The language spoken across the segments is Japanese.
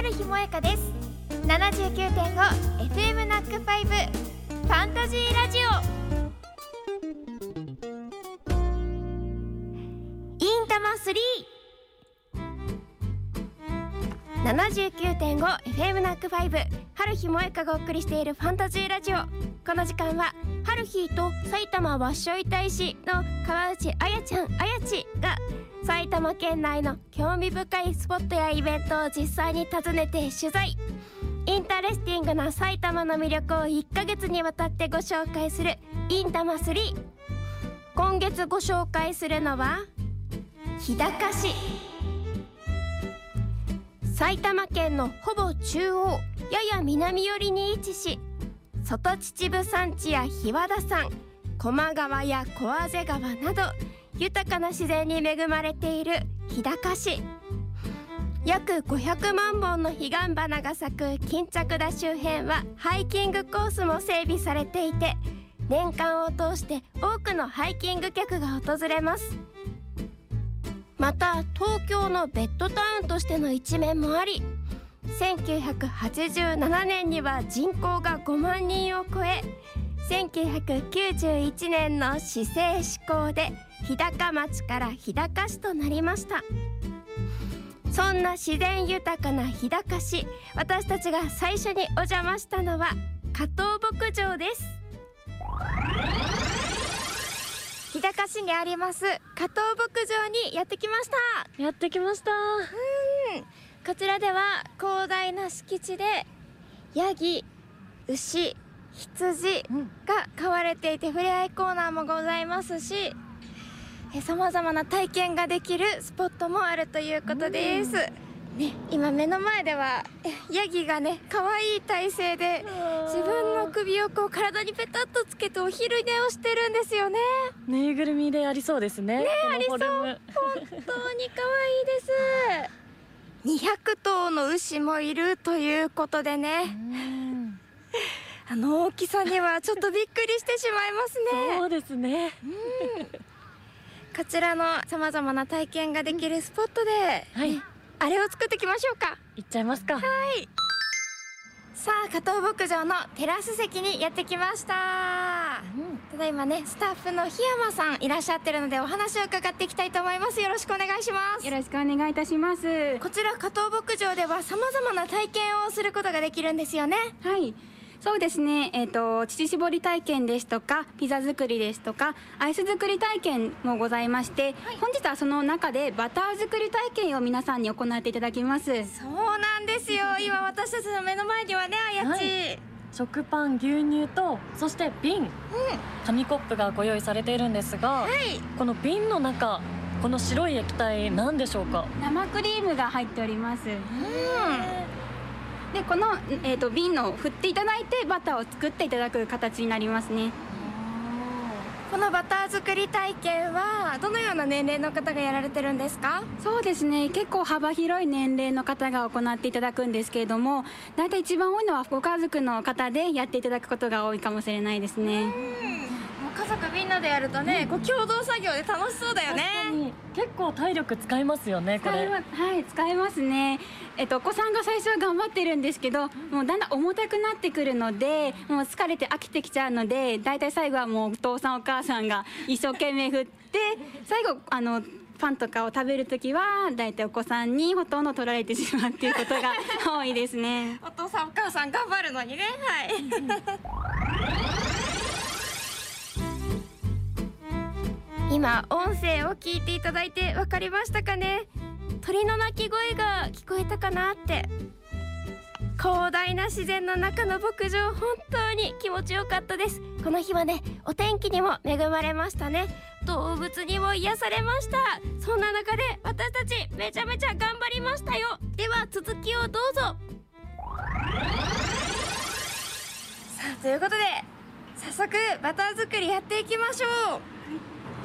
春日萌香です。79.5FM ナックファイブファンタジーラジオ。インタマ 379.5FM ナックファイブ春日萌香がお送りしているファンタジーラジオ。この時間は春日と埼玉わっしょい大使の川内あやちゃんあやちが埼玉県内の興味深いスポットやイベントを実際に訪ねて取材。 interesting な埼玉の魅力を1ヶ月にわたってご紹介するインタマ3今月ご紹介するのは日高市。埼玉県のほぼ中央やや南寄りに位置し外秩父山地や日和田山駒川や小畔川など豊かな自然に恵まれている日高市。約500万本の彼岸花が咲く巾着田周辺はハイキングコースも整備されていて年間を通して多くのハイキング客が訪れます。また東京のベッドタウンとしての一面もあり1987年には人口が5万人を超え1991年の市政施行で日高町から日高市となりました。そんな自然豊かな日高市私たちが最初にお邪魔したのは加藤牧場です。日高市にあります加藤牧場にやってきました。やってきました。うんこちらでは広大な敷地でヤギ牛羊が飼われていて触れ合いコーナーもございますしさまざまな体験ができるスポットもあるということです。ね、今目の前ではヤギがね可愛い体勢で自分の首をこう体にペタッとつけてお昼寝をしてるんですよね。ぬいぐるみでありそうですね。ねありそう。本当に可愛いです200頭の牛もいるということでね。あの大きさにはちょっとびっくりしてしまいますね。そうですね。こちらのさまざまな体験ができるスポットで、はい、あれを作っていきましょうか。行っちゃいますか。はいさあ加藤牧場のテラス席にやってきました、うん、ただいまねスタッフの檜山さんいらっしゃってるのでお話を伺っていきたいと思います。よろしくお願いします。よろしくお願いいたします。こちら加藤牧場ではさまざまな体験をすることができるんですよね。はいそうですね、えーと、乳搾り体験ですとかピザ作りですとかアイス作り体験もございまして、はい、本日はその中でバター作り体験を皆さんに行っていただきます。そうなんですよ。今私たちの目の前にはねあやち、はい食パン牛乳とそして瓶、うん、紙コップがご用意されているんですが、はい、この瓶の中この白い液体何でしょうか？生クリームが入っております、うんでこの、えーと、瓶の振っていただいてバターを作っていただく形になりますね。このバター作り体験はどのような年齢の方がやられてるんですか？そうですね。結構幅広い年齢の方が行っていただくんですけれども大体一番多いのはご家族の方でやっていただくことが多いかもしれないですね家族みんなでやるとね、こう共同作業で楽しそうだよね。結構体力使いますよねこれ。はい使いますね。えっとお子さんが最初は頑張ってるんですけどもうだんだん重たくなってくるのでもう疲れて飽きてきちゃうのでだいたい最後はもうお父さんお母さんが一生懸命振って最後あのパンとかを食べる時はだいたいお子さんにほとんど取られてしまうっていうことが多いですね。お父さんお母さん頑張るのにね。はい 今音声を聞いていただいて分かりましたかね？鳥の鳴き声が聞こえたかなって。広大な自然の中の牧場本当に気持ちよかったです。この日はねお天気にも恵まれましたね。動物にも癒されました。そんな中で私たちめちゃめちゃ頑張りましたよ。では続きをどうぞ。さあということで早速バター作りやっていきましょう。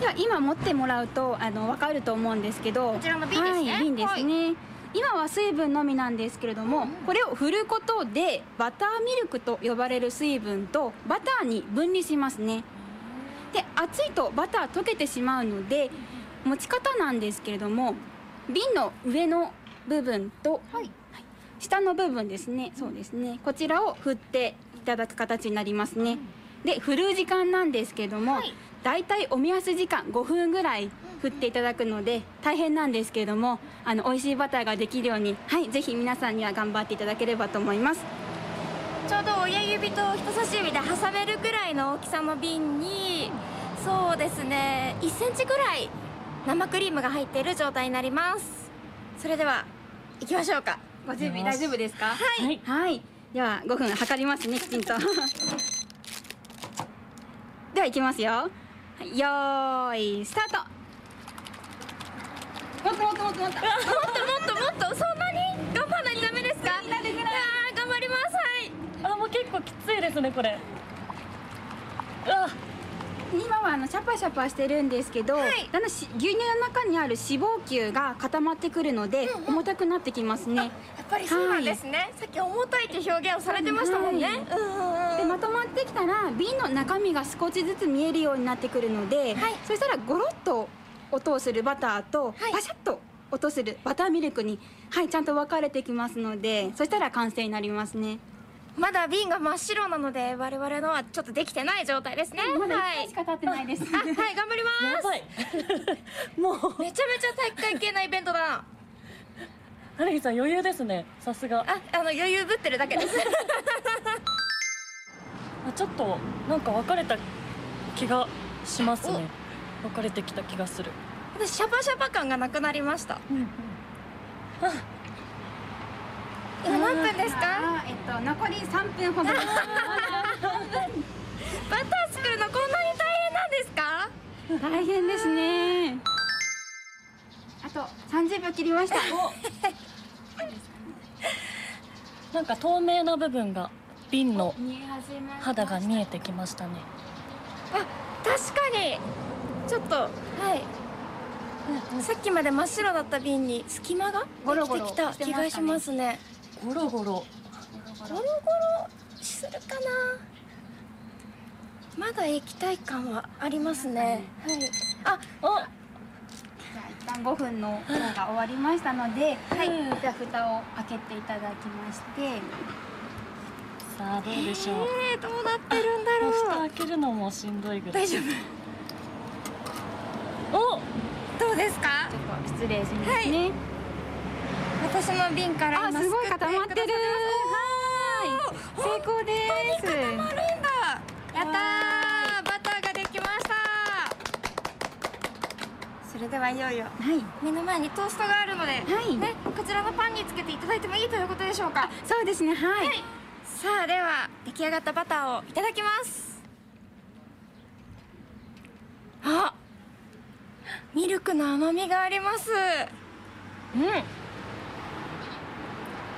では今持ってもらうとあの分かると思うんですけどこちらの瓶ですね、はい、瓶ですね、はい、今は水分のみなんですけれども、うん、これを振ることでバターミルクと呼ばれる水分とバターに分離しますね。で熱いとバター溶けてしまうので持ち方なんですけれども瓶の上の部分と、はい、下の部分ですね。そうですね。こちらを振っていただく形になりますねで振る時間なんですけども、はい、だいたいお目安時間5分ぐらい振っていただくので大変なんですけれどもあの美味しいバターができるようにはいぜひ皆さんには頑張っていただければと思います。ちょうど親指と人差し指で挟めるくらいの大きさの瓶にそうですね1センチぐらい生クリームが入っている状態になります。それでは行きましょうか。ご準備大丈夫ですか？はい、はい、では5分測りますねきちんとでは行きますよ。よーいスタート。もっともっともっと。もっともっともっともっとそんなに？頑張らないとダメですか？あ頑張ります。はい。あもう結構きついですねこれ。あ今はあのシャパシャパしてるんですけど、はい、だんだん牛乳の中にある脂肪球が固まってくるので、うんうん、重たくなってきますね。やっぱりそうなんですね、はい、さっき重たいって表現をされてましたもんね、はい、でまとまってきたら瓶の中身が少しずつ見えるようになってくるので、そしたらゴロッと音をするバターと、パシャッと音するバターミルクにはいちゃんと分かれてきますのでそしたら完成になりますねまだ瓶が真っ白なので我々のはちょっとできてない状態ですね。まだ1回しか経ってないです、はい、はい、頑張ります。もう。めちゃめちゃ体育会系なイベントだ。ハリーさん余裕ですね。さすが。ああの余裕ぶってるだけです。あちょっとなんか分かれた気がしますね。分かれてきた気がする。私シャバシャバ感がなくなりました、うんうん、今何分ですか？えっと残り3分ほど バター作るのこんなに大変なんですか？大変ですね。あと30秒切りました。なんか透明な部分が瓶の肌が見えてきましたね。あ確かに。ちょっとはい。さっきまで真っ白だった瓶に隙間ができてきた気がしますね。ゴロゴロゴロゴロ。するかな。まだ液体感はありますね、はい、あおじゃあ一旦5分の方が終わりましたので、はい、じゃあ蓋を開けていただきまして。さあどうでしょう、えー、どうなってるんだろう。蓋開けるのもしんどいぐらい。大丈夫。お！どうですか？ちょっと失礼しますね、はい、私の瓶からあすごい固まってる。はい。成功です。固まるんだ。やったバターができました。それではいよいよ、はい、目の前にトーストがあるので、はい、ね、こちらのパンにつけていただいてもいいということでしょうか。そうですね。はい、はい、さあでは出来上がったバターをいただきます。あミルクの甘みがあります。うん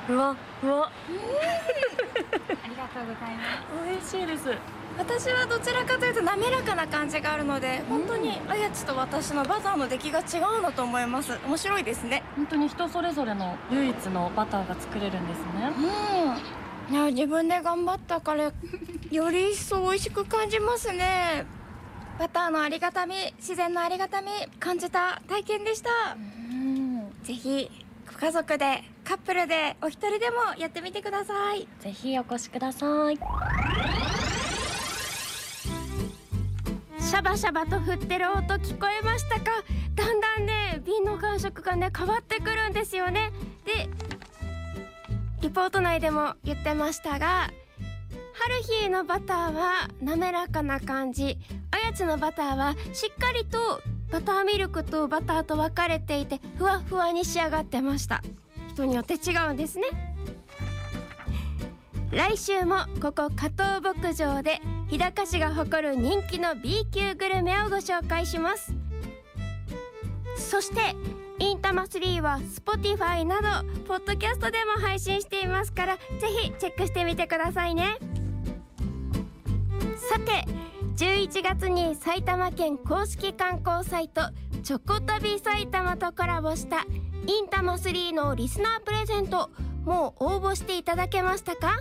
ふわふわ。ありがとうございます。美味しいです。私はどちらかというと滑らかな感じがあるので本当にあやちと私のバターの出来が違うのと思います。面白いですね。本当に人それぞれの唯一のバターが作れるんですね。うん。いや自分で頑張ったからより一層美味しく感じますね。バターのありがたみ自然のありがたみ感じた体験でした。ぜひご家族でカップルでお一人でもやってみてください。ぜひお越しください。シャバシャバと振ってる音聞こえましたか？だんだんね瓶の感触がね変わってくるんですよね。でリポート内でも言ってましたがハルヒーのバターは滑らかな感じ。あやつのバターはしっかりとバターミルクとバターと分かれていてふわふわに仕上がってました。人によって違うんですね。来週もここ加藤牧場で日高市が誇る人気の B 級グルメをご紹介します。そしてインタマ3は Spotify などポッドキャストでも配信していますからぜひチェックしてみてくださいね。さて11月に埼玉県公式観光サイトチョコ旅埼玉とコラボしたインタモ3のリスナープレゼントもう応募していただけましたか？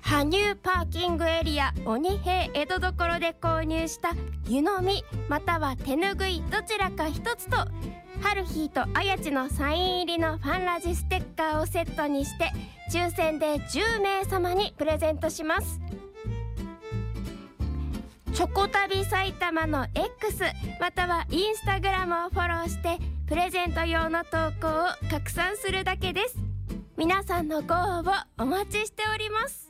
羽生パーキングエリア鬼平江戸所で購入した湯飲みまたは手ぬぐいどちらか一つとハルヒーとあやちのサイン入りのファンラジステッカーをセットにして抽選で10名様にプレゼントします。チョコ旅埼玉の X またはインスタグラムをフォローしてプレゼント用の投稿を拡散するだけです。皆さんのご応募お待ちしております。